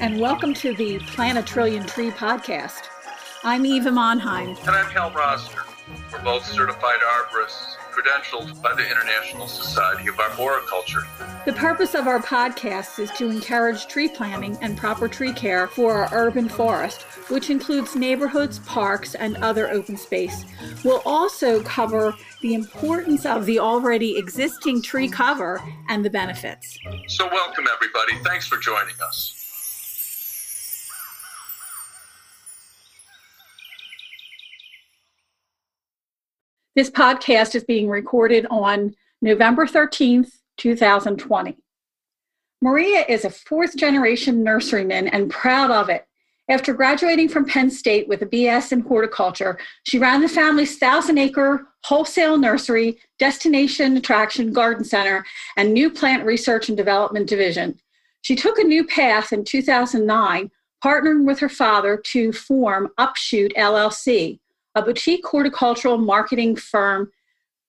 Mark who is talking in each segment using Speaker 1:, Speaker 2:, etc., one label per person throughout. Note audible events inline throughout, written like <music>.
Speaker 1: and welcome to the Plant a Trillion Tree podcast. I'm Eva Monheim.
Speaker 2: And I'm Hal Roster. We're both certified arborists, credentialed by the International Society of Arboriculture.
Speaker 1: The purpose of our podcast is to encourage tree planting and proper tree care for our urban forest, which includes neighborhoods, parks, and other open space. We'll also cover the importance of the already existing tree cover and the benefits.
Speaker 2: So, welcome everybody. Thanks for joining us.
Speaker 1: This podcast is being recorded on November 13th, 2020. Maria is a fourth generation nurseryman and proud of it. After graduating from Penn State with a BS in horticulture, she ran the family's thousand acre wholesale nursery, destination attraction garden center, and new plant research and development division. She took a new path in 2009, partnering with her father to form Upshoot LLC, a boutique horticultural marketing firm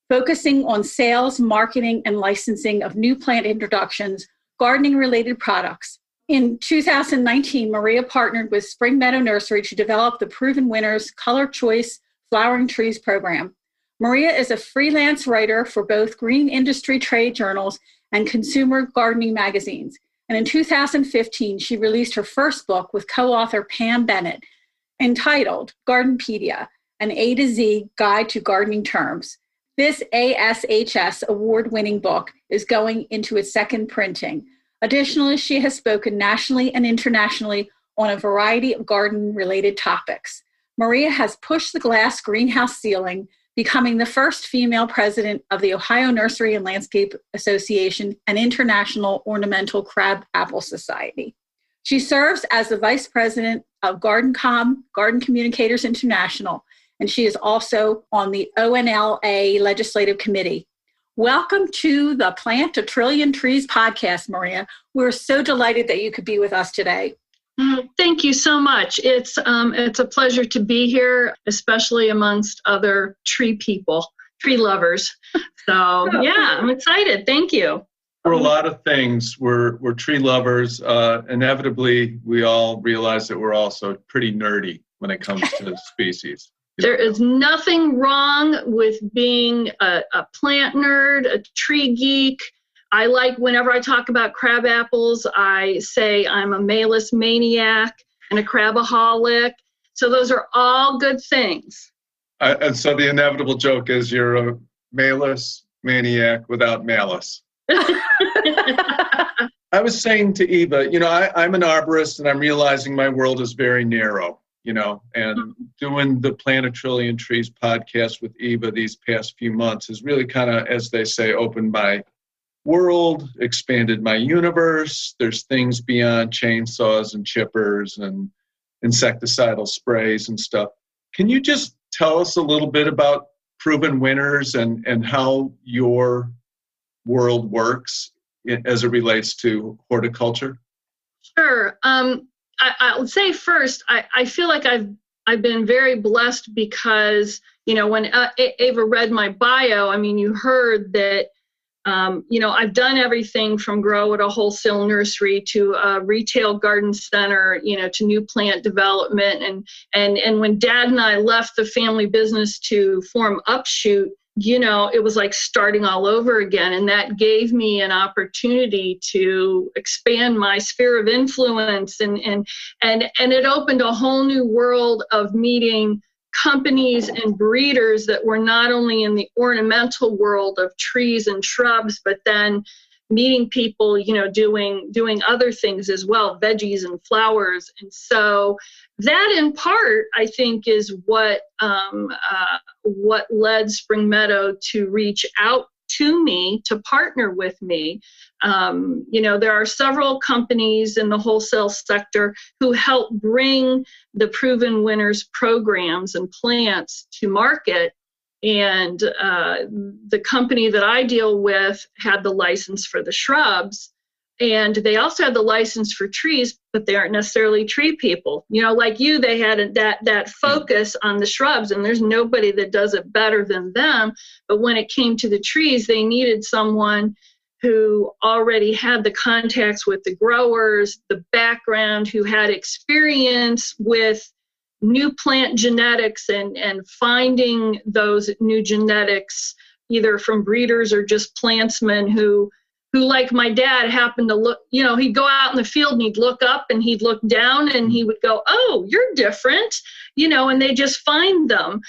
Speaker 1: focusing on sales, marketing, and licensing of new plant introductions, gardening related products. In 2019, Maria partnered with Spring Meadow Nursery to develop the Proven Winners Color Choice Flowering Trees program. Maria is a freelance writer for both green industry trade journals and consumer gardening magazines. And in 2015, she released her first book with co author Pam Bennett entitled Gardenpedia an A to Z guide to gardening terms. This ASHS award winning book is going into its second printing. Additionally, she has spoken nationally and internationally on a variety of garden related topics. Maria has pushed the glass greenhouse ceiling, becoming the first female president of the Ohio Nursery and Landscape Association and International Ornamental Crab Apple Society. She serves as the vice president of GardenComm, Garden Communicators International, and she is also on the ONLA Legislative Committee. Welcome to the Plant a Trillion Trees podcast, Maria. We're so delighted that you could be with us today.
Speaker 3: Mm, thank you so much. It's um, it's a pleasure to be here, especially amongst other tree people, tree lovers. So <laughs> yeah, I'm excited. Thank you.
Speaker 4: For a lot of things, we're we're tree lovers. Uh, inevitably, we all realize that we're also pretty nerdy when it comes to <laughs> species.
Speaker 3: There is nothing wrong with being a, a, plant nerd, a tree geek. I like whenever I talk about crab apples, I say I'm a malus maniac and a crabaholic. So those are all good things.
Speaker 4: Uh, and so the inevitable joke is you're a malus maniac without malice. <laughs> I was saying to Eva, you know, I, I'm an arborist and I'm realizing my world is very narrow you know, and mm-hmm. doing the Plant a Trillion Trees podcast with Eva these past few months has really kind of, as they say, opened my world, expanded my universe. There's things beyond chainsaws and chippers and insecticidal sprays and stuff. Can you just tell us a little bit about proven winners and, and how your world works as it relates to horticulture?
Speaker 3: Sure. Um, I, will say first, I, I feel like I've I've been very blessed because you know when uh, Ava read my bio, I mean you heard that um, you know I've done everything from grow at a wholesale nursery to a retail garden center, you know, to new plant development, and and and when Dad and I left the family business to form Upshoot, you know, it was like starting all over again. And that gave me an opportunity to expand my sphere of influence and and and and it opened a whole new world of meeting companies and breeders that were not only in the ornamental world of trees and shrubs, but then meeting people you know doing doing other things as well veggies and flowers. And so that in part i think is what um, uh, what led spring meadow to reach out to me to partner with me. Um, you know there are several companies in the wholesale sector who help bring the proven winners programs and plants to market and uh, the company that I deal with had the license for the shrubs. and they also had the license for trees but they aren't necessarily tree people you know like you they had that that focus on the shrubs and there's nobody that does it better than them but when it came to the trees they needed someone who already had the contacts with the growers the background who had experience with new plant genetics and and finding those new genetics either from breeders or just plantsmen who who like my dad happened to look you know he'd go out in the field and he'd look up and he'd look down and he would go oh you're different you know and they just find them.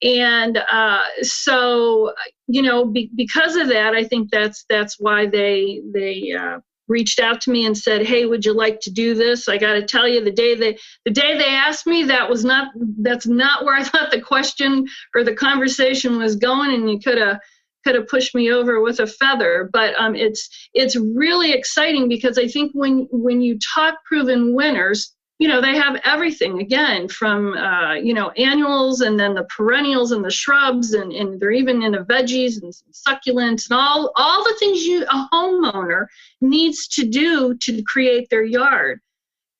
Speaker 3: And uh, so you know be, because of that i think that's that's why they they uh, reached out to me and said hey would you like to do this? I got to tell you the day they the day they asked me that was not that's not where i <laughs> thought the question or the conversation was going and you could have could have pushed me over with a feather. But um, it's it's really exciting because i think when when you talk proven winners you know they have everything again from uh, you know annuals and then the perennials and the shrubs and, and they're even into veggies and succulents and all all the things you a homeowner needs to do to create their yard.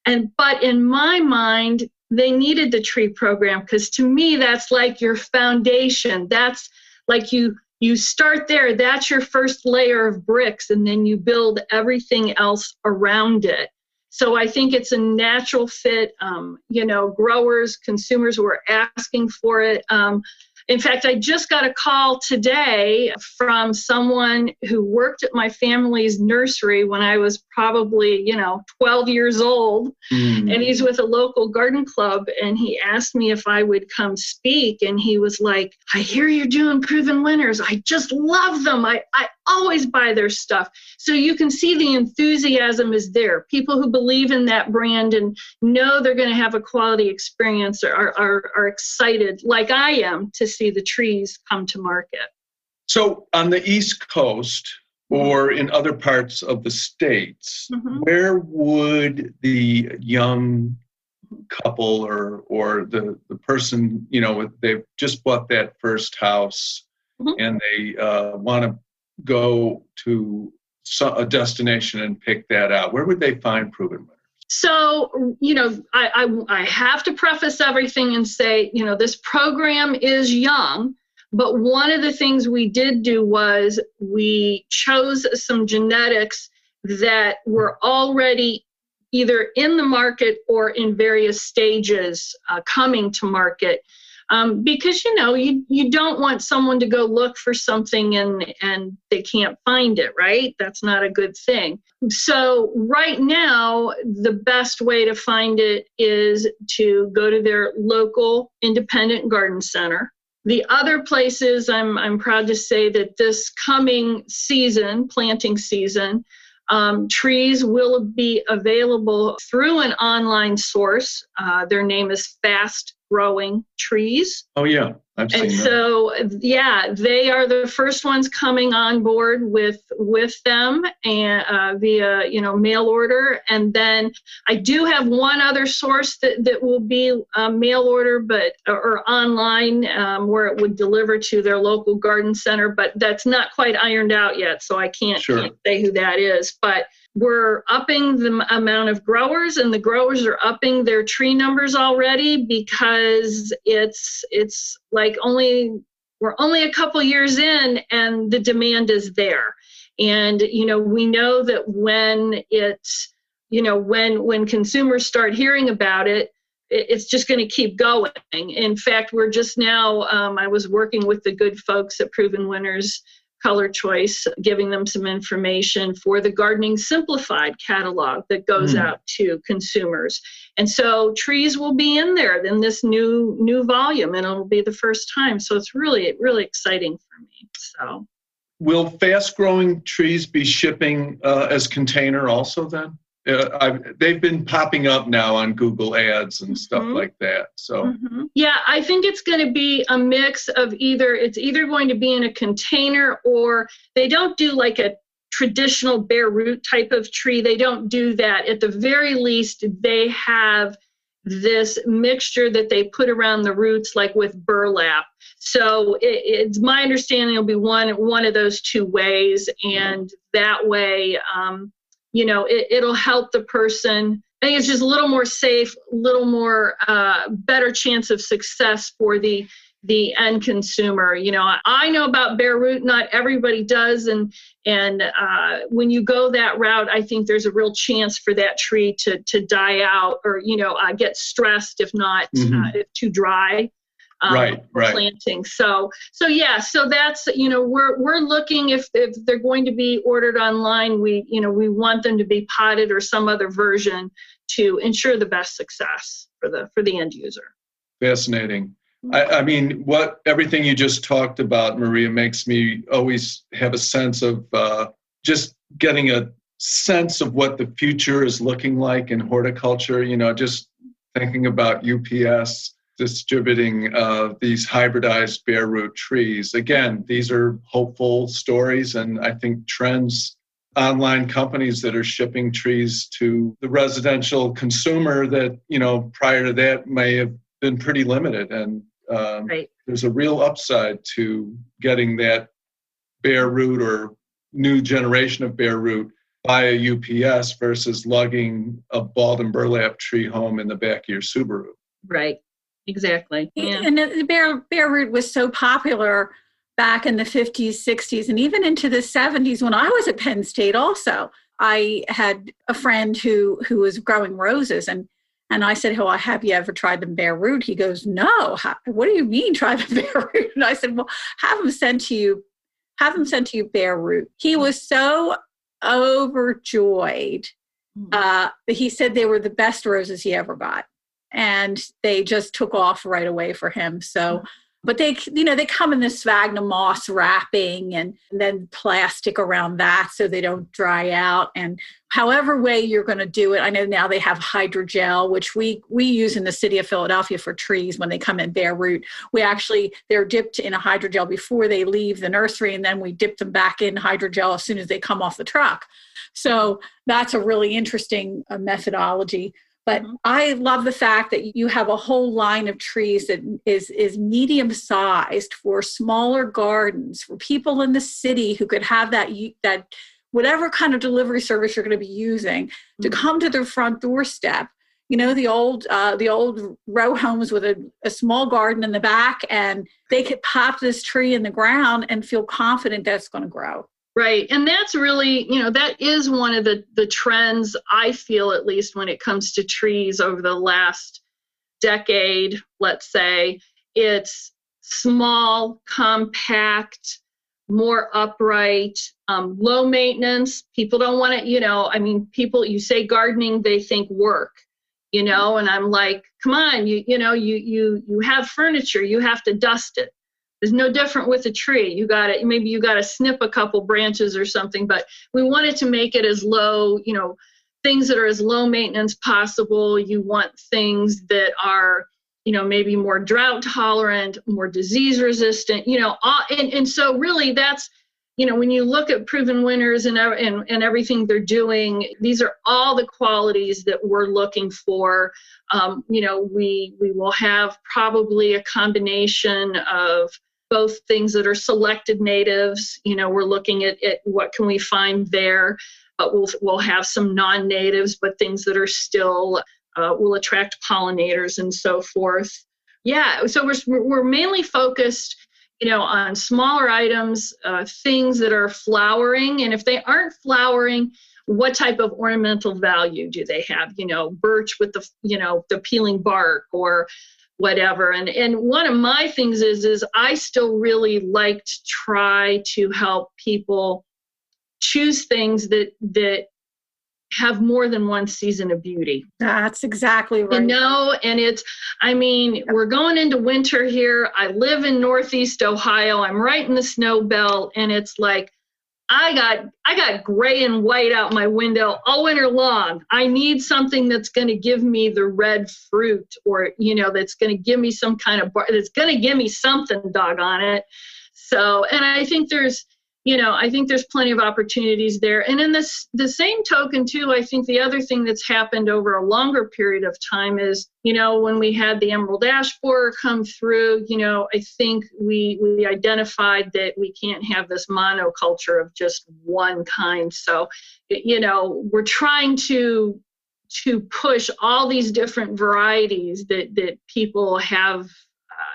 Speaker 3: And but in my mind they needed the tree program because to me that's like your foundation. That's like you you start there that's your first layer of bricks and then you build everything else around it so I think it's a natural fit. Um, you know, growers, consumers were asking for it. Um, in fact, I just got a call today from someone who worked at my family's nursery when I was probably, you know, 12 years old. Mm. And he's with a local garden club. And he asked me if I would come speak. And he was like, I hear you're doing proven winners. I just love them. I, I always buy their stuff. So you can see the enthusiasm is there. People who believe in that brand and know they're going to have a quality experience are, are, are excited, like I am, to see the trees come to market.
Speaker 4: So on the East Coast, or in other parts of the states, mm-hmm. where would the young couple or or the the person you know they've just bought that first house mm-hmm. and they uh, want to go to a destination and pick that out, where would they find proven?
Speaker 3: So, you know, I, I, I have to preface everything and say, you know, this program is young, but one of the things we did do was we chose some genetics that were already either in the market or in various stages uh, coming to market um, because you know you you don't want someone to go look for something and and they can't find it right? That's not a good thing. So right now the best way to find it is to go to their local independent garden center. The other places i'm i'm proud to say that this coming season planting season um, trees will be available through an online source. Uh, their name is Fast growing trees.
Speaker 4: Oh yeah, I've seen
Speaker 3: and
Speaker 4: that.
Speaker 3: so yeah, they are the first ones coming on board with with them and uh, via you know mail order. And then I do have one other source that that will be uh, mail order, but or online um, where it would deliver to their local garden center. But that's not quite ironed out yet, so I can't, sure. can't say who that is. But we're upping the amount of growers and the growers are upping their tree numbers already because it's it's like only we're only a couple years in and the demand is there and you know we know that when it's you know when when consumers start hearing about it it's just going to keep going. In fact, we're just now, um, I was working with the good folks at Proven Winners color choice, giving them some information for the Gardening Simplified catalog that goes mm. out to consumers. And so trees will be in there in this new new volume, and it'll be the first time. So it's really really exciting for me. So.
Speaker 4: Will fast growing trees be shipping uh, as container also then? Uh, they've been popping up now on Google Ads and stuff mm-hmm. like that. So mm-hmm.
Speaker 3: yeah, I think it's going to be a mix of either it's either going to be in a container or they don't do like a traditional bare root type of tree. They don't do that. At the very least, they have this mixture that they put around the roots like with burlap so it, it's my understanding it'll be one one of those two ways and that way um, you know it, it'll help the person I think it's just a little more safe, a little more uh, better chance of success for the the end consumer. You know, I know about bare root, not everybody does, and and uh, when you go that route, I think there's a real chance for that tree to to die out or you know uh, get stressed if not mm-hmm. uh, if too dry.
Speaker 4: Um, right, right.
Speaker 3: Planting. So, so yeah, so that's you know we're we're looking if if they're going to be ordered online, we you know we want them to be potted or some other version to ensure the best success for the for the end user.
Speaker 4: Fascinating. I, I, mean, what everything you just talked about, Maria, makes me always have a sense of uh, just getting a sense of what the future is looking like in horticulture. You know, just thinking about UPS distributing uh, these hybridized bare root trees. Again, these are hopeful stories, and I think trends. Online companies that are shipping trees to the residential consumer that you know prior to that may have been pretty limited, and um, right. there's a real upside to getting that bare root or new generation of bare root via UPS versus lugging a balled and burlap tree home in the back of your Subaru.
Speaker 3: Right. Exactly.
Speaker 1: Yeah. And the bare bare root was so popular back in the 50s, 60s, and even into the 70s when I was at Penn State. Also, I had a friend who who was growing roses, and and I said, "Oh, have you ever tried the bare root?" He goes, "No. How, what do you mean try the <laughs> bare root?" And I said, "Well, have them sent to you. Have them sent to you bare root." He was so overjoyed. Hmm. Uh, he said they were the best roses he ever got, and they just took off right away for him. So. Hmm but they you know they come in the sphagnum moss wrapping and then plastic around that so they don't dry out and however way you're going to do it i know now they have hydrogel which we we use in the city of philadelphia for trees when they come in bare root we actually they're dipped in a hydrogel before they leave the nursery and then we dip them back in hydrogel as soon as they come off the truck so that's a really interesting uh, methodology but mm-hmm. I love the fact that you have a whole line of trees that is, is medium sized for smaller gardens, for people in the city who could have that, that whatever kind of delivery service you're going to be using mm-hmm. to come to their front doorstep you know the old uh, the old row homes with a, a, small garden in the back and they could pop this tree in the ground and feel confident that it's going to grow
Speaker 3: Right. And that's really, you know, that is one of the, the trends I feel, at least when it comes to trees over the last decade, let's say. It's small, compact, more upright, um, low maintenance. People don't want to, you know, I mean, people, you say gardening, they think work, you know, and I'm like, come on, you, you know, you, you, you have furniture, you have to dust it it's no different with a tree. You got to maybe you got to snip a couple branches or something, but we wanted to make it as low, you know, things that are as low maintenance possible. You want things that are, you know, maybe more drought tolerant, more disease resistant, you know, all, and and so really that's you know when you look at proven winners and, and and everything they're doing these are all the qualities that we're looking for um, you know we we will have probably a combination of both things that are selected natives. You know, we're looking at, at what can we find there, but we'll we'll have some non-natives, but things that are still uh, will attract pollinators and so forth. Yeah, so we're we're mainly focused, you know, on smaller items, uh, things that are flowering, and if they aren't flowering, what type of ornamental value do they have you know birch with the you know the peeling bark or whatever. And and one of my things is is i still really like to try to help people choose things that that have more than one season of beauty.
Speaker 1: That's exactly right.
Speaker 3: you know and it's i mean we're going into winter here. I live in northeast ohio. I'm right in the snow belt and it's like I got I got gray and white out my window all winter long. I need something that's going to give me the red fruit, or you know, that's going to give me some kind of bar, that's going to give me something. Dog on it. So, and I think there's you know, I think there's plenty of opportunities there. And in this the same token too, I think the other thing that's happened over a longer period of time is, you know, when we had the emerald ash borer come through, you know, I think we we identified that we can't have this monoculture of just one kind. So, you know, we're trying to to push all these different varieties that that people have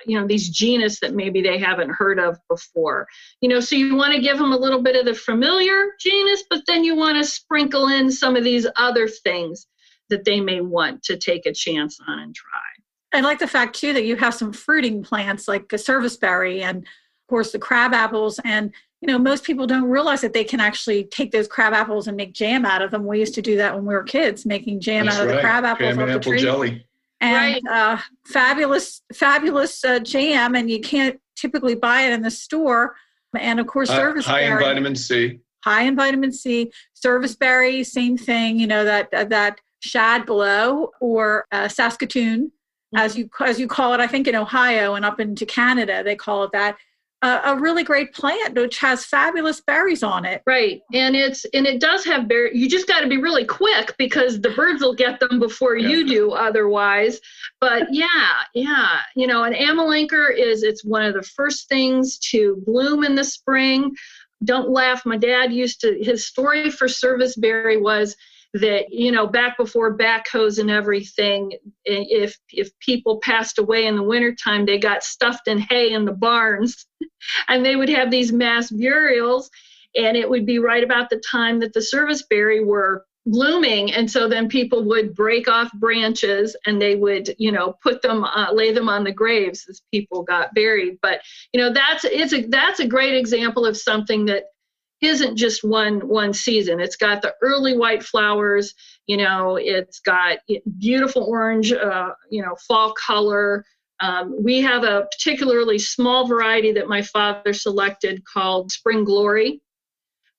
Speaker 3: you know these genus that maybe they haven't heard of before you know so you want to give them a little bit of the familiar genus but then you want to sprinkle in some of these other things that they may want to take a chance on and try
Speaker 1: i like the fact too that you have some fruiting plants like a serviceberry and of course the crab apples and you know most people don't realize that they can actually take those crab apples and make jam out of them we used to do that when we were kids making jam
Speaker 4: That's
Speaker 1: out of
Speaker 4: right.
Speaker 1: the crab apples
Speaker 4: Jam
Speaker 1: off
Speaker 4: and
Speaker 1: the
Speaker 4: apple
Speaker 1: tree
Speaker 4: jelly.
Speaker 1: And
Speaker 3: Right.
Speaker 1: uh, fabulous fabulous uh, jam and you can't typically buy it in the store and of course
Speaker 4: High,
Speaker 1: service
Speaker 4: high in
Speaker 1: berry
Speaker 4: vitamin C.
Speaker 1: high in vitamin c service berry same thing you know that uh, that shad blow or uh, saskatoon as you as you call it i think in ohio and up into canada they call it that uh, a really great plant which has fabulous berries on it
Speaker 3: right and it's and it does have berry you just got to be really quick because the birds will get them before
Speaker 4: Yeah.
Speaker 3: you do otherwise but <laughs> yeah yeah you know an amelanchier is it's one of the first things to bloom in the spring don't laugh my dad used to his story for service berry was that you know back before backhoes and everything if if people passed away in the wintertime they got stuffed in hay in the barns <laughs> and they would have these mass burials and it would be right about the time that the serviceberry were blooming and so then people would break off branches and they would you know put them uh, lay them on the graves as people got buried. But you know that's it's a that's a great example of something that isn't just one one season it's got the early white flowers you know it's got beautiful orange uh, you know fall color um, we have a particularly small variety that my father selected called Spring Glory.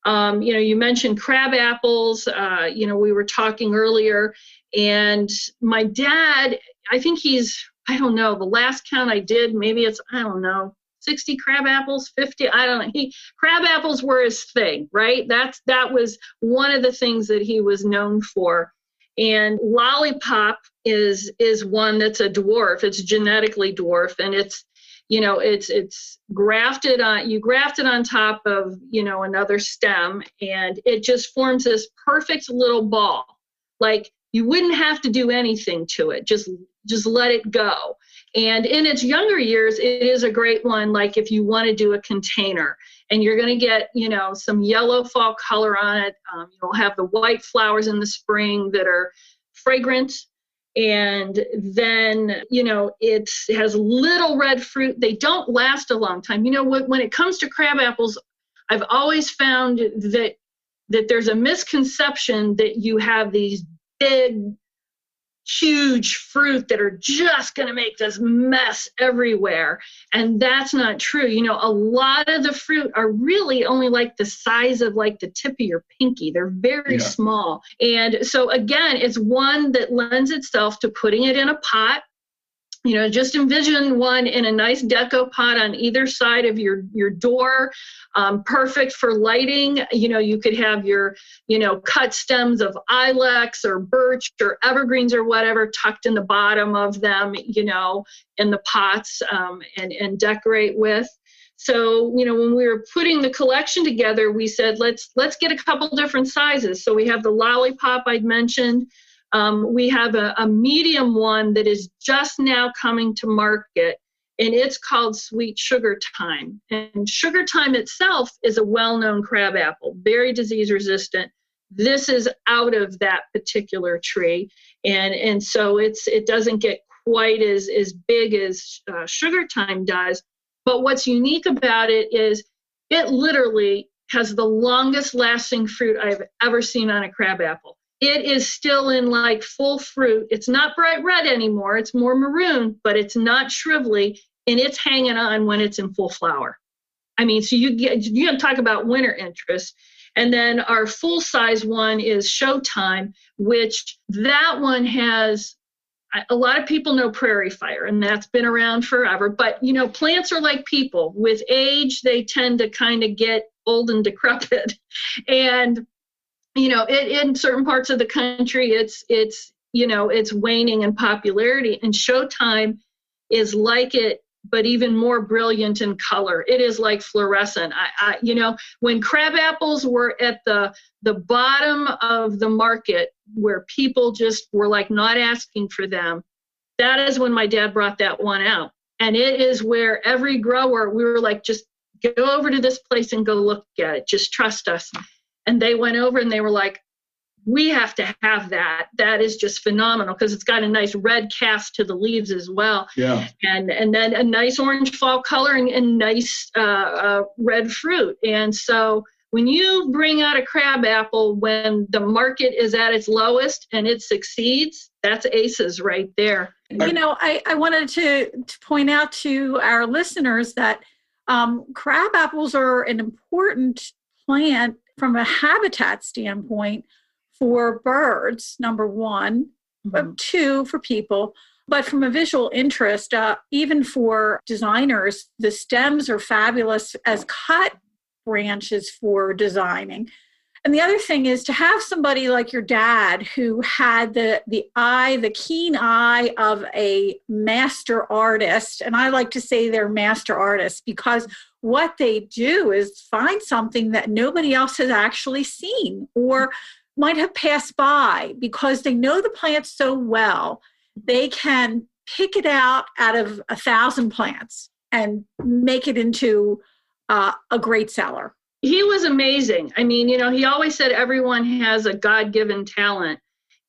Speaker 3: Um, you know, you mentioned crab apples. Uh, you know, we were talking earlier, and my dad, I think he's, I don't know, the last count I did, maybe it's, I don't know, 60 crab apples, 50, I don't know. He crab apples were his thing, right? That's that was one of the things that he was known for. And lollipop is is one that's a dwarf. It's genetically dwarf, and it's you know it's it's grafted on you graft it on top of you know another stem, and it just forms this perfect little ball. Like you wouldn't have to do anything to it. Just just let it go. And in its younger years, it is a great one. Like if you want to do a container, and you're going to get you know some yellow fall color on it um, you'll have the white flowers in the spring that are fragrant and then you know it has little red fruit they don't last a long time you know when, when it comes to crab apples i've always found that that there's a misconception that you have these big huge fruit that are just going to make this mess everywhere. And that's not true. You know a lot of the fruit are really only like the size of like the tip of your pinky. They're very
Speaker 4: Yeah.
Speaker 3: small. And so again it's one that lends itself to putting it in a pot you know just envision one in a nice deco pot on either side of your your door um, perfect for lighting. You know you could have your you know cut stems of ilex or birch or evergreens or whatever tucked in the bottom of them you know in the pots um, and and decorate with. So you know when we were putting the collection together we said let's let's get a couple different sizes. So we have the lollipop i'd mentioned um, we have a, a medium one that is just now coming to market and it's called sweet sugar time and sugar time itself is a well-known crab apple very disease resistant. This is out of that particular tree and and so it's it doesn't get quite as as big as uh, sugar time does but what's unique about it is it literally has the longest lasting fruit i've ever seen on a crab apple it is still in like full fruit. It's not bright red anymore. It's more maroon but it's not shrivelly and it's hanging on when it's in full flower. I mean so you get you can talk about winter interest. And then our full size one is Showtime, which that one has, a lot of people know prairie fire and that's been around forever. But you know plants are like people. With age they tend to kind of get old and decrepit. <laughs> And you know it, in certain parts of the country it's it's you know it's waning in popularity and showtime is like it but even more brilliant in color. It is like fluorescent. I, I you know when crab apples were at the the bottom of the market where people just were like not asking for them that is when my dad brought that one out. And it is where every grower we were like just go over to this place and go look at it. Just trust us and they went over and they were like we have to have that. That is just phenomenal because it's got a nice red cast to the leaves as well.
Speaker 4: Yeah.
Speaker 3: And and then a nice orange fall color and, and nice uh, uh, red fruit. And so when you bring out a crab apple when the market is at its lowest and it succeeds that's aces right there.
Speaker 1: You know i, I wanted to, to point out to our listeners that um, crab apples are an important plant from a habitat standpoint for birds, number one, mm-hmm. two for people. But from a visual interest, uh, even for designers, the stems are fabulous as cut branches for designing. And the other thing is to have somebody like your dad who had the the eye, the keen eye of a master artist, and I like to say they're master artists because what they do is find something that nobody else has actually seen or might have passed by because they know the plant so well, they can pick it out out of a thousand plants and make it into uh, a great seller.
Speaker 3: He was amazing. I mean, you know, he always said everyone has a God given talent.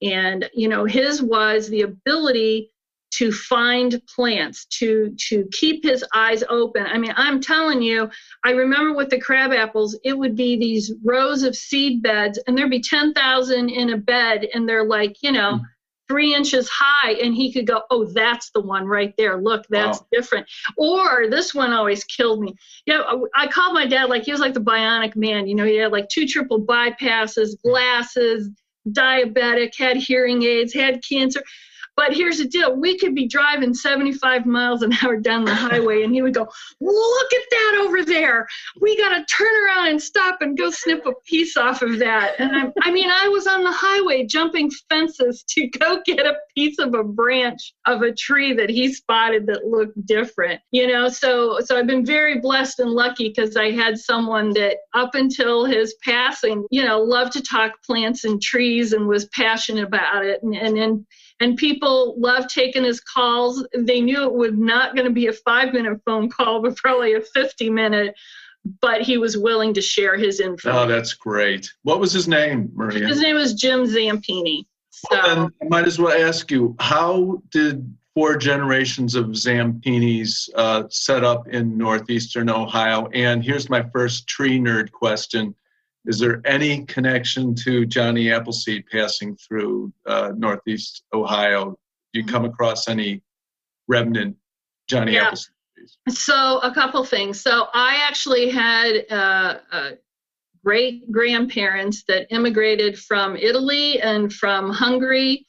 Speaker 3: And, you know, his was the ability to find plants to to keep his eyes open i mean i'm telling you i remember with the crab apples it would be these rows of seed beds and there'd be 10,000 in a bed and they're like you know mm. Three inches high and he could go oh that's the one right there. Look that's wow. different. Or this one always killed me. You know i called my dad like he was like the bionic man you know he had like two triple bypasses glasses diabetic had hearing aids had cancer but here's the deal we could be driving 75 miles an hour down the highway, and he would go, Look at that over there. We got to turn around and stop and go snip a piece off of that. And I, I mean, I was on the highway jumping fences to go get a piece of a branch of a tree that he spotted that looked different, you know. So, so I've been very blessed and lucky because I had someone that up until his passing, you know, loved to talk plants and trees and was passionate about it. And, and, and and people loved taking his calls. They knew it was not going to be a five minute phone call, but probably a 50 minute. But he was willing to share his info.
Speaker 4: Oh, that's great. What was his name, Maria?
Speaker 3: His name was Jim Zampini. So,
Speaker 4: well, I might as well ask you how did four generations of Zampinis uh, set up in northeastern Ohio? And here's my first tree nerd question is there any connection to Johnny Appleseed passing through uh, Northeast Ohio? Do you come mm-hmm. across any remnant Johnny yeah. Appleseed?
Speaker 3: So a couple things. So I actually had uh, uh, great grandparents that immigrated from Italy and from Hungary,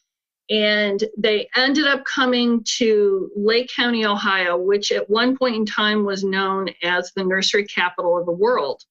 Speaker 3: and they ended up coming to Lake County, Ohio, which at one point in time was known as the nursery capital of the world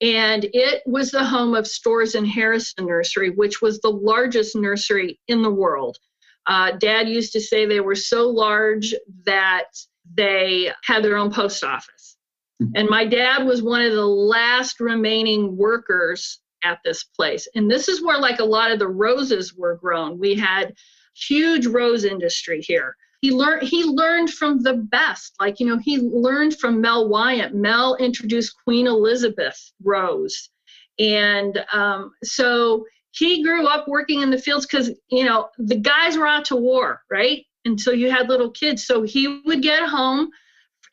Speaker 3: and it was the home of Storrs and Harrison Nursery, which was the largest nursery in the world. Uh, Dad used to say they were so large that they had their own post office. Mm-hmm. And my dad was one of the last remaining workers at this place. And this is where, like, a lot of the roses were grown. We had huge rose industry here he learned he learned from the best. Like you know he learned from mel wyant. Mel introduced queen elizabeth rose. And um, so he grew up working in the fields because you know the guys were out to war right? And so you had little kids. So he would get home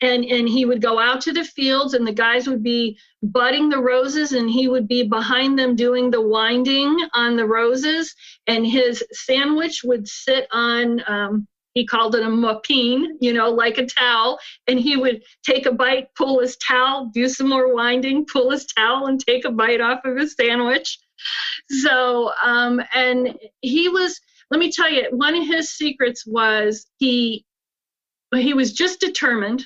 Speaker 3: and and he would go out to the fields and the guys would be budding the roses and he would be behind them doing the winding on the roses. And his sandwich would sit on um, he called it a mapine, you know, like a towel. And he would take a bite, pull his towel, do some more winding, pull his towel, and take a bite off of his sandwich. So, um, and he was, let me tell you, one of his secrets was he he was just determined.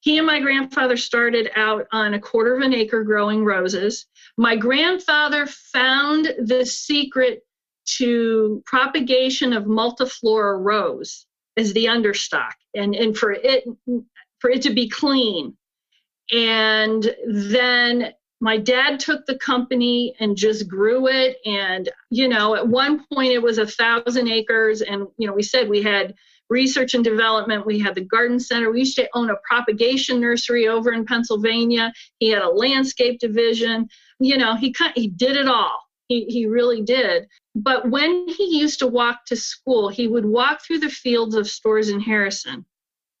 Speaker 3: He and my grandfather started out on a quarter of an acre growing roses. My grandfather found the secret to propagation of multiflora rose as the understock and, and for it for it to be clean. And then my dad took the company and just grew it. And you know at one point it was a thousand acres and you know we said we had research and development. We had the garden center. We used to own a propagation nursery over in pennsylvania. He had a landscape division. You know he he did it all he, he really did but when he used to walk to school he would walk through the fields of Storrs and Harrison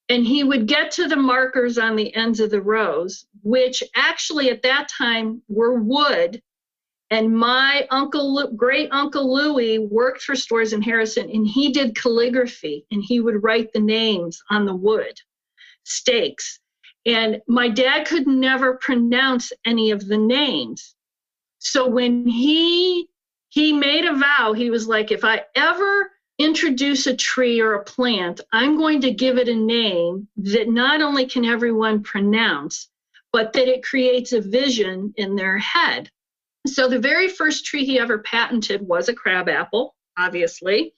Speaker 3: and he would get to the markers on the ends of the rows, which actually at that time were wood. And my uncle, great uncle Louis, worked for Storrs and Harrison, and he did calligraphy, and he would write the names on the wood stakes. And my dad could never pronounce any of the names. So when he he made a vow, he was like, if I ever introduce a tree or a plant, I'm going to give it a name that not only can everyone pronounce, but that it creates a vision in their head. So the very first tree he ever patented was a crabapple, obviously,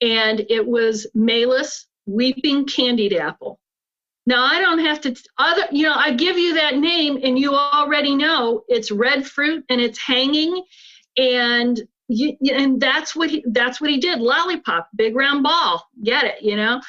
Speaker 3: and it was Malus weeping candied apple. Now I don't have to other you know I give you that name and you already know it's red fruit and it's hanging and you, and that's what he that's what he did. Lollipop big round ball get it you know?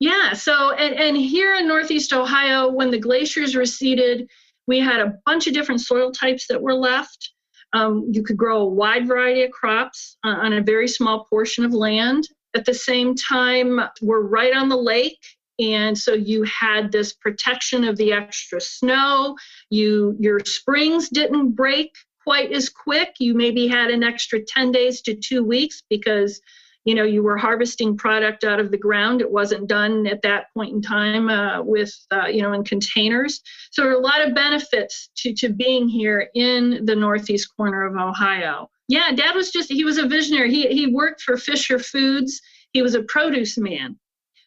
Speaker 3: Yeah so and, and here in northeast ohio when the glaciers receded we had a bunch of different soil types that were left. Um, you could grow a wide variety of crops on a very small portion of land. At the same time we're right on the lake and so you had this protection of the extra snow. You your springs didn't break quite as quick. You maybe had an extra 10 days to two weeks because you know you were harvesting product out of the ground. It wasn't done at that point in time uh, with uh, you know in containers. So there are a lot of benefits to to being here in the northeast corner of ohio. Yeah dad was just he was a visionary. He he worked for fisher foods. He was a produce man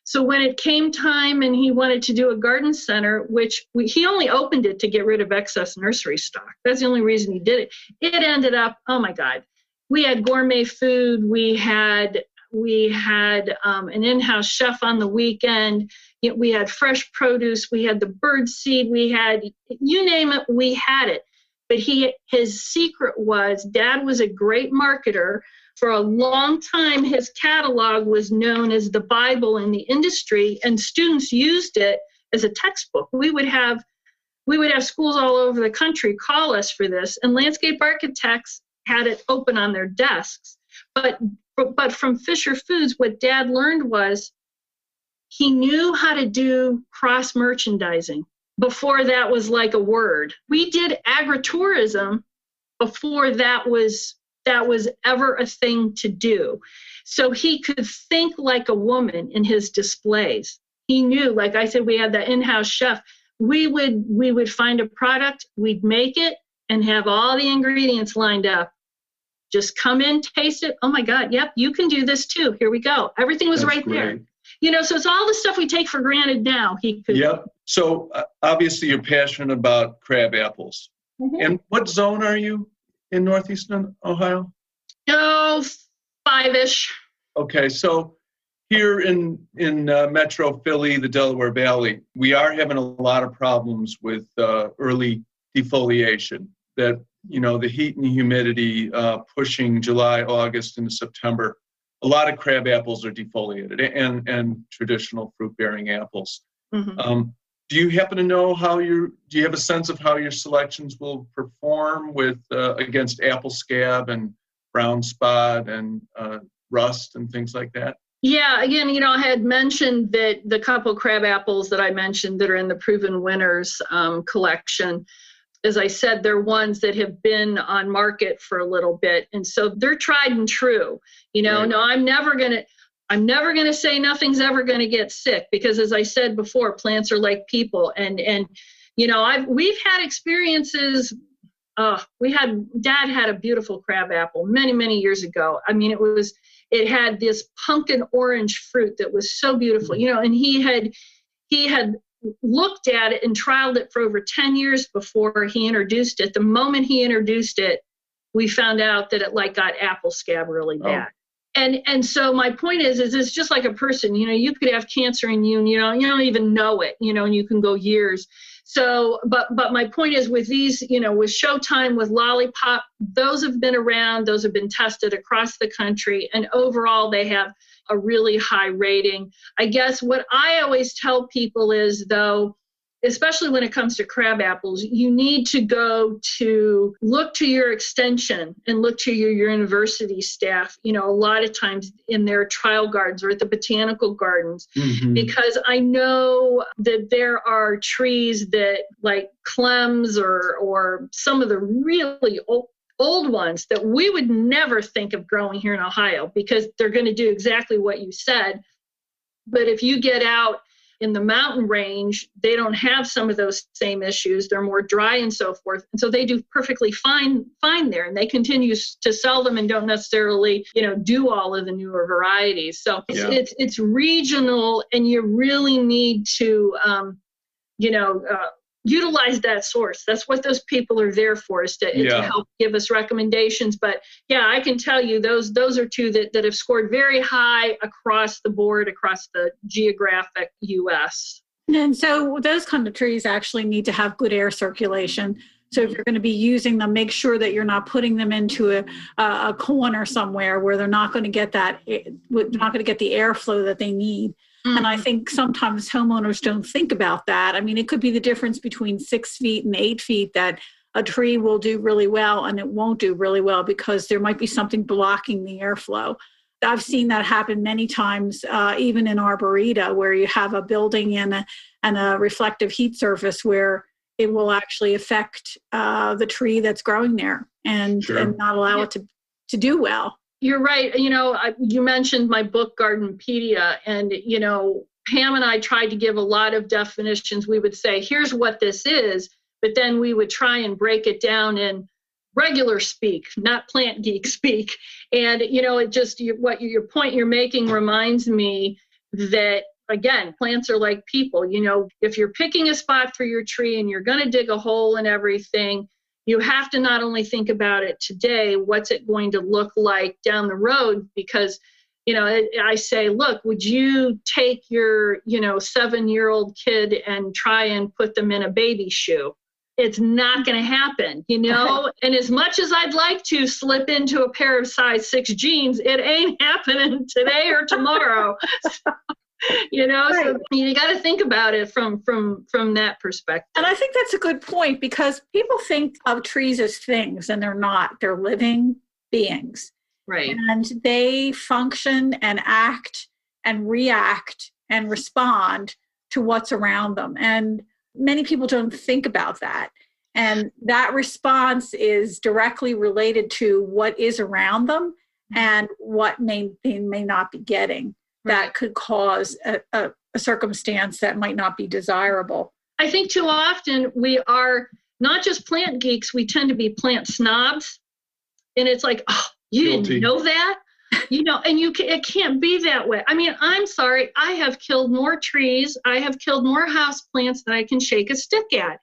Speaker 3: so when it came time and he wanted to do a garden center, which we, he only opened it to get rid of excess nursery stock. That's the only reason he did it. It ended up, oh my God, we had gourmet food. We had we had um, an in-house chef on the weekend. We had fresh produce. We had the bird seed. We had you name it. We had it. But he his secret was dad was a great marketer for a long time, his catalog was known as the Bible in the industry, and students used it as a textbook. We would have we would have schools all over the country call us for this, and landscape architects had it open on their desks. But but from Fisher Foods, what Dad learned was he knew how to do cross merchandising. Before that was like a word. We did agritourism before that was that was ever a thing to do. So he could think like a woman in his displays. He knew, like I said, we had that in-house chef. We would we would find a product, we'd make it, and have all the ingredients lined up. Just come in, taste it. Oh my God, yep, you can do this too. Here we go. Everything was
Speaker 4: That's
Speaker 3: right
Speaker 4: great.
Speaker 3: there. You know, so it's all the stuff we take for granted now. He could.
Speaker 4: Yep. So uh, obviously you're passionate about crab apples.
Speaker 3: Mhm.
Speaker 4: And what zone are you in northeastern Ohio?
Speaker 3: Oh, five-ish.
Speaker 4: Okay, so here in in uh, Metro Philly, the Delaware Valley, we are having a lot of problems with uh, early defoliation. That you know the heat and humidity uh, pushing July, August into September. A lot of crab apples are defoliated, and and traditional fruit-bearing apples.
Speaker 3: Mhm.
Speaker 4: Um, do you happen to know how your do you have a sense of how your selections will perform with uh, against apple scab and brown spot and uh, rust and things like that?
Speaker 3: Yeah, again, you know, I had mentioned that the couple crab apples that I mentioned that are in the Proven Winners um, collection, as I said, they're ones that have been on market for a little bit, and so they're tried and true. You know,
Speaker 4: Right.
Speaker 3: no, I'm never gonna. I'm never going to say nothing's ever going to get sick because as I said before plants are like people and and you know I've we've had experiences uh, we had dad had a beautiful crab apple many many years ago. I mean it was it had this pumpkin orange fruit that was so beautiful you know and he had he had looked at it and trialed it for over 10 years before he introduced it. The moment he introduced it we found out that it like got apple scab really
Speaker 4: Oh.
Speaker 3: bad and and so my point is is it's just like a person you know you could have cancer in you and you know you don't even know it you know and you can go years. So but but my point is with these you know with showtime with lollipop those have been around those have been tested across the country and overall they have a really high rating. I guess what i always tell people is though especially when it comes to crab apples, you need to go to look to your extension and look to your university staff, you know, a lot of times in their trial gardens or at the botanical gardens,
Speaker 4: Mhm.
Speaker 3: because I know that there are trees that like clems or or some of the really old old ones that we would never think of growing here in Ohio because they're going to do exactly what you said. But if you get out in the mountain range, they don't have some of those same issues. They're more dry and so forth. And so they do perfectly fine fine there and they continue to sell them and don't necessarily, you know, do all of the newer varieties. So it's
Speaker 4: Yeah.
Speaker 3: it's, it's regional and you really need to um, you know, uh, utilize that source. That's what those people are there for is to,
Speaker 4: Yeah.
Speaker 3: to help give us recommendations. But yeah, I can tell you those those are two that, that have scored very high across the board, across the geographic US.
Speaker 1: And so those kind of trees actually need to have good air circulation. So if you're going to be using them, make sure that you're not putting them into a, a corner somewhere where they're not going to get that, they're not going to get the airflow that they need. And I think sometimes homeowners don't think about that. I mean, it could be the difference between six feet and eight feet that a tree will do really well and it won't do really well because there might be something blocking the airflow. I've seen that happen many times, uh, even in arboreta, where you have a building and a, and a reflective heat surface where it will actually affect uh, the tree that's growing there and,
Speaker 4: Sure.
Speaker 1: and not allow it to, to do well.
Speaker 3: You're right. You know, I, you mentioned my book Gardenpedia, and you know, Pam and I tried to give a lot of definitions. We would say, "Here's what this is," but then we would try and break it down in regular speak, not plant geek <laughs> speak. And you know, it just you, what your point you're making reminds me that again, plants are like people. You know, if you're picking a spot for your tree and you're going to dig a hole and everything, you have to not only think about it today, what's it going to look like down the road? Because, you know, I- say, look, would you take your, you know, seven year old kid and try and put them in a baby shoe? It's not mm-hmm. going to happen, you know? And as much as I'd like to slip into a pair of size six jeans, it ain't <laughs> happening today or tomorrow. <laughs> <laughs> you know, so you got to think about it from from from that perspective.
Speaker 1: And I think that's a good point because people think of trees as things and they're not. They're living beings
Speaker 3: Right.
Speaker 1: and they function and act and react and respond to what's around them. And many people don't think about that. And that response is directly related to what is around them mm-hmm. and what may, they may not be getting that could cause a, a, a circumstance that might not be desirable.
Speaker 3: I think too often we are not just plant geeks, we tend to be plant snobs. And it's like, oh, you
Speaker 4: Guilty.
Speaker 3: didn't know that? <laughs> You know, and you ca- it can't be that way. I mean, I'm sorry, I have killed more trees, I have killed more house plants than I can shake a stick at.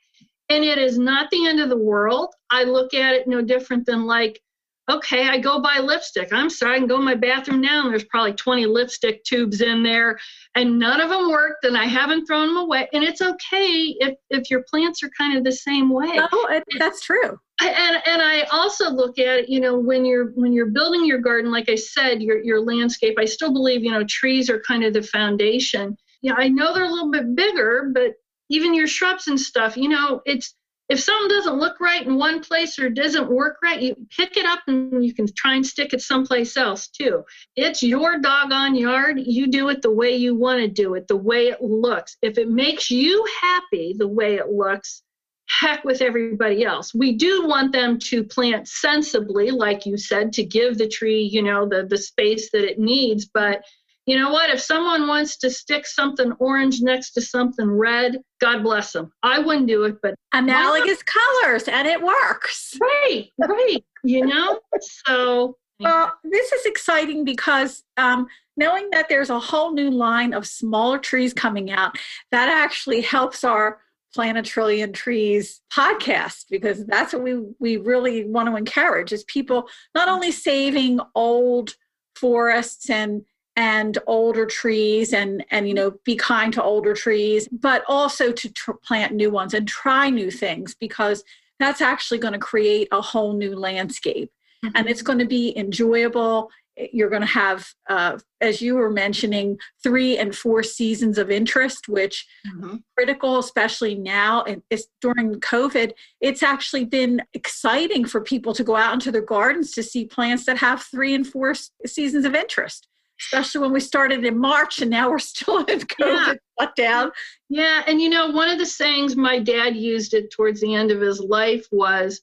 Speaker 3: And it is not the end of the world. I look at it no different than like, okay, I go buy lipstick. I'm sorry, I can go in my bathroom now and there's probably 20 lipstick tubes in there and none of them worked and I haven't thrown them away. And it's okay if, if your plants are kind of the same way.
Speaker 1: Oh, it, that's true.
Speaker 3: And and I also look at it, you know, when you're when you're building your garden, like I said, your your landscape. I still believe, you know, trees are kind of the foundation. Yeah, I know they're a little bit bigger, but even your shrubs and stuff, you know, it's if something doesn't look right in one place or doesn't work right, you pick it up and you can try and stick it someplace else too. It's your doggone yard. You do it the way you want to do it, the way it looks. If it makes you happy the way it looks, heck with everybody else. We do want them to plant sensibly, like you said, to give the tree, you know, the, the space that it needs. But you know what? If someone wants to stick something orange next to something red, God bless them. I wouldn't do it, but
Speaker 1: Analogous colors, and it works.
Speaker 3: right, right, you know? So
Speaker 1: Well, this is exciting because um, knowing that there's a whole new line of smaller trees coming out, that actually helps our Plant a Trillion Trees podcast because that's what we, we really want to encourage is people not only saving old forests and and older trees and and you know be kind to older trees but also to tr- plant new ones and try new things because that's actually going to create a whole new landscape mm-hmm. and it's going to be enjoyable you're going to have uh, as you were mentioning three and four seasons of interest which mm-hmm. critical especially now and it's during covid it's actually been exciting for people to go out into their gardens to see plants that have three and four seasons of interest especially when we started in march and now we're still <laughs> in covid yeah. down.
Speaker 3: yeah and you know one of the sayings my dad used it towards the end of his life was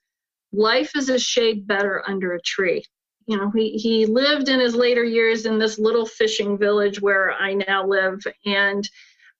Speaker 3: life is a shade better under a tree you know he, he lived in his later years in this little fishing village where i now live and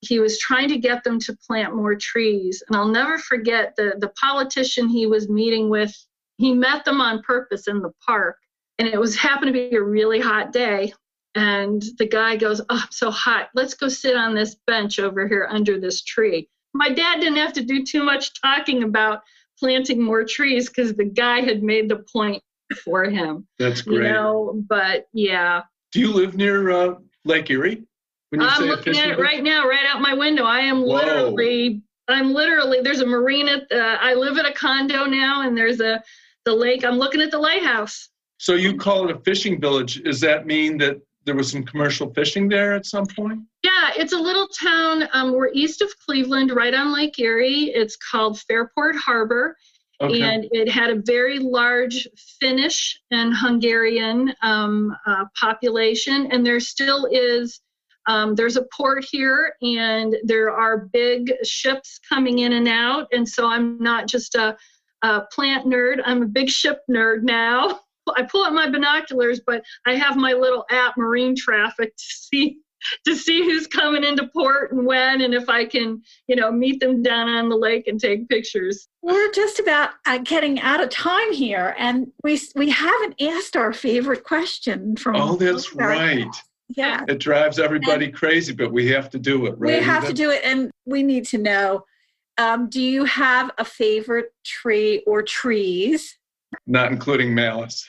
Speaker 3: he was trying to get them to plant more trees and i'll never forget the the politician he was meeting with he met them on purpose in the park and it was happened to be a really hot day and the guy goes oh i'm so hot let's go sit on this bench over here under this tree my dad didn't have to do too much talking about planting more trees because the guy had made the point for him.
Speaker 4: That's great.
Speaker 3: You know, but yeah.
Speaker 4: Do you live near uh, Lake Erie?
Speaker 3: I'm looking at it right now, right out my window. I am Whoa. literally, I'm literally. There's a marina. Uh, I live at a condo now, and there's a the lake. I'm looking at the lighthouse.
Speaker 4: So you call it a fishing village? Does that mean that there was some commercial fishing there at some point?
Speaker 3: Yeah, it's a little town. Um, we're east of Cleveland, right on Lake Erie. It's called Fairport Harbor. Okay. And it had a very large Finnish and Hungarian um, uh, population, and there still is. Um, there's a port here, and there are big ships coming in and out. And so I'm not just a, a plant nerd; I'm a big ship nerd now. <laughs> I pull out my binoculars, but I have my little app, Marine Traffic, to see to see who's coming into port and when and if I can, you know, meet them down on the lake and take pictures.
Speaker 1: We're just about uh, getting out of time here and we we haven't asked our favorite question from
Speaker 4: Oh, that's right.
Speaker 1: Yeah.
Speaker 4: It drives everybody and crazy, but we have to do it, right?
Speaker 1: We have to do it and we need to know um, do you have a favorite tree or trees?
Speaker 4: Not including Malus.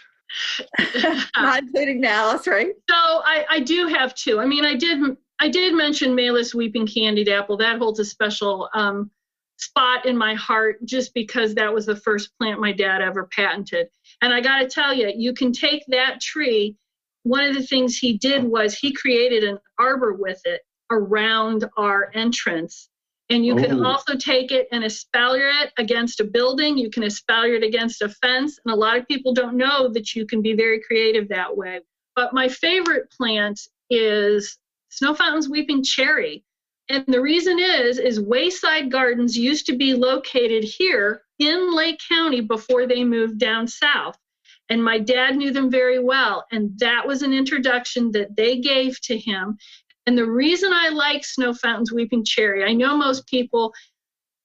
Speaker 1: Not including Dallas, right?
Speaker 3: So I, I do have two. I mean, I did I did mention Malus Weeping Candied Apple. That holds a special um, spot in my heart just because that was the first plant my dad ever patented. And I got to tell you, you can take that tree. One of the things he did was he created an arbor with it around our entrance and you can oh. also take it and espalier it against a building. You can espalier it against a fence. And a lot of people don't know that you can be very creative that way. But my favorite plant is Snow Fountain's Weeping Cherry. And the reason is, is Wayside Gardens used to be located here in Lake County before they moved down south. And my dad knew them very well. And that was an introduction that they gave to him. And the reason I like Snow Fountain's Weeping Cherry, I know most people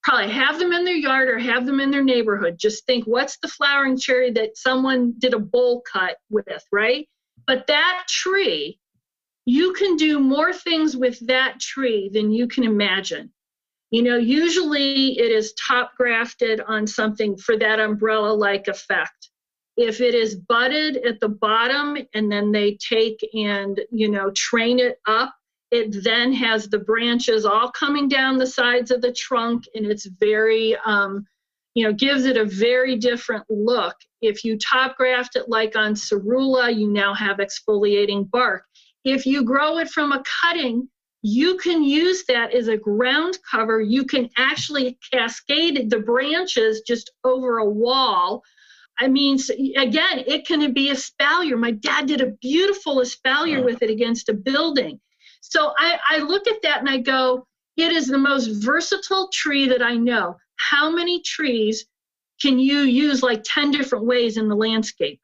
Speaker 3: probably have them in their yard or have them in their neighborhood. Just think what's the flowering cherry that someone did a bowl cut with, right? But that tree, you can do more things with that tree than you can imagine. You know, usually it is top grafted on something for that umbrella like effect. If it is budded at the bottom and then they take and, you know, train it up it then has the branches all coming down the sides of the trunk, and it's very, um, you know, gives it a very different look. If you top graft it like on serrula, you now have exfoliating bark. If you grow it from a cutting, you can use that as a ground cover. You can actually cascade the branches just over a wall. I mean, again, it can be espalier. My dad did a beautiful espalier with it against a building. So I, I look at that and I go, it is the most versatile tree that I know. How many trees can you use like 10 different ways in the landscape?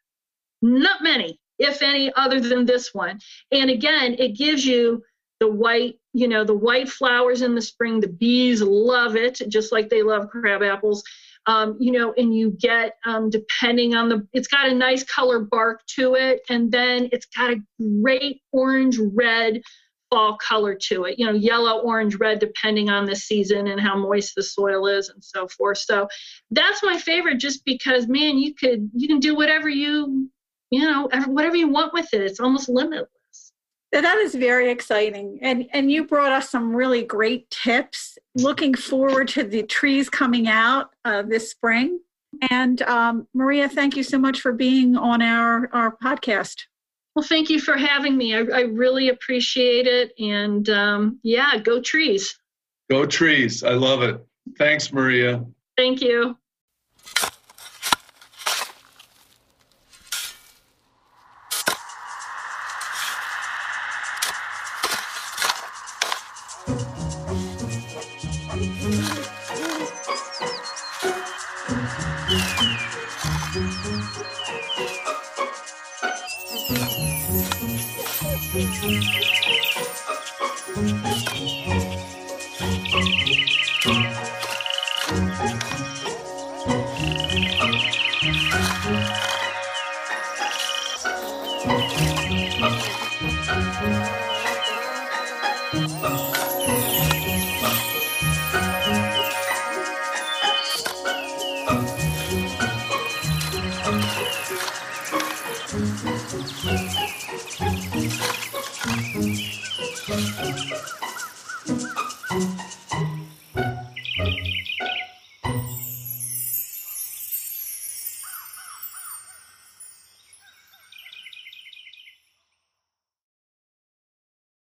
Speaker 3: Not many, if any, other than this one. And again, it gives you the white, you know, the white flowers in the spring. The bees love it, just like they love crab apples. um, you know, and you get um, depending on the, it's got a nice color bark to it, and then it's got a great orange red fall color to it. You know, yellow, orange, red, depending on the season and how moist the soil is and so forth. So that's my favorite, just because man, you could you can do whatever you you know whatever you want with it. It's almost limitless.
Speaker 1: That is very exciting. And and you brought us some really great tips. Looking forward to the trees coming out uh, this spring. And um, Maria, thank you so much for being on our, our podcast.
Speaker 3: Well, thank you for having me. I, I really appreciate it. And um, yeah, go trees.
Speaker 4: Go trees. I love it. Thanks, Maria.
Speaker 3: Thank you. Thank you.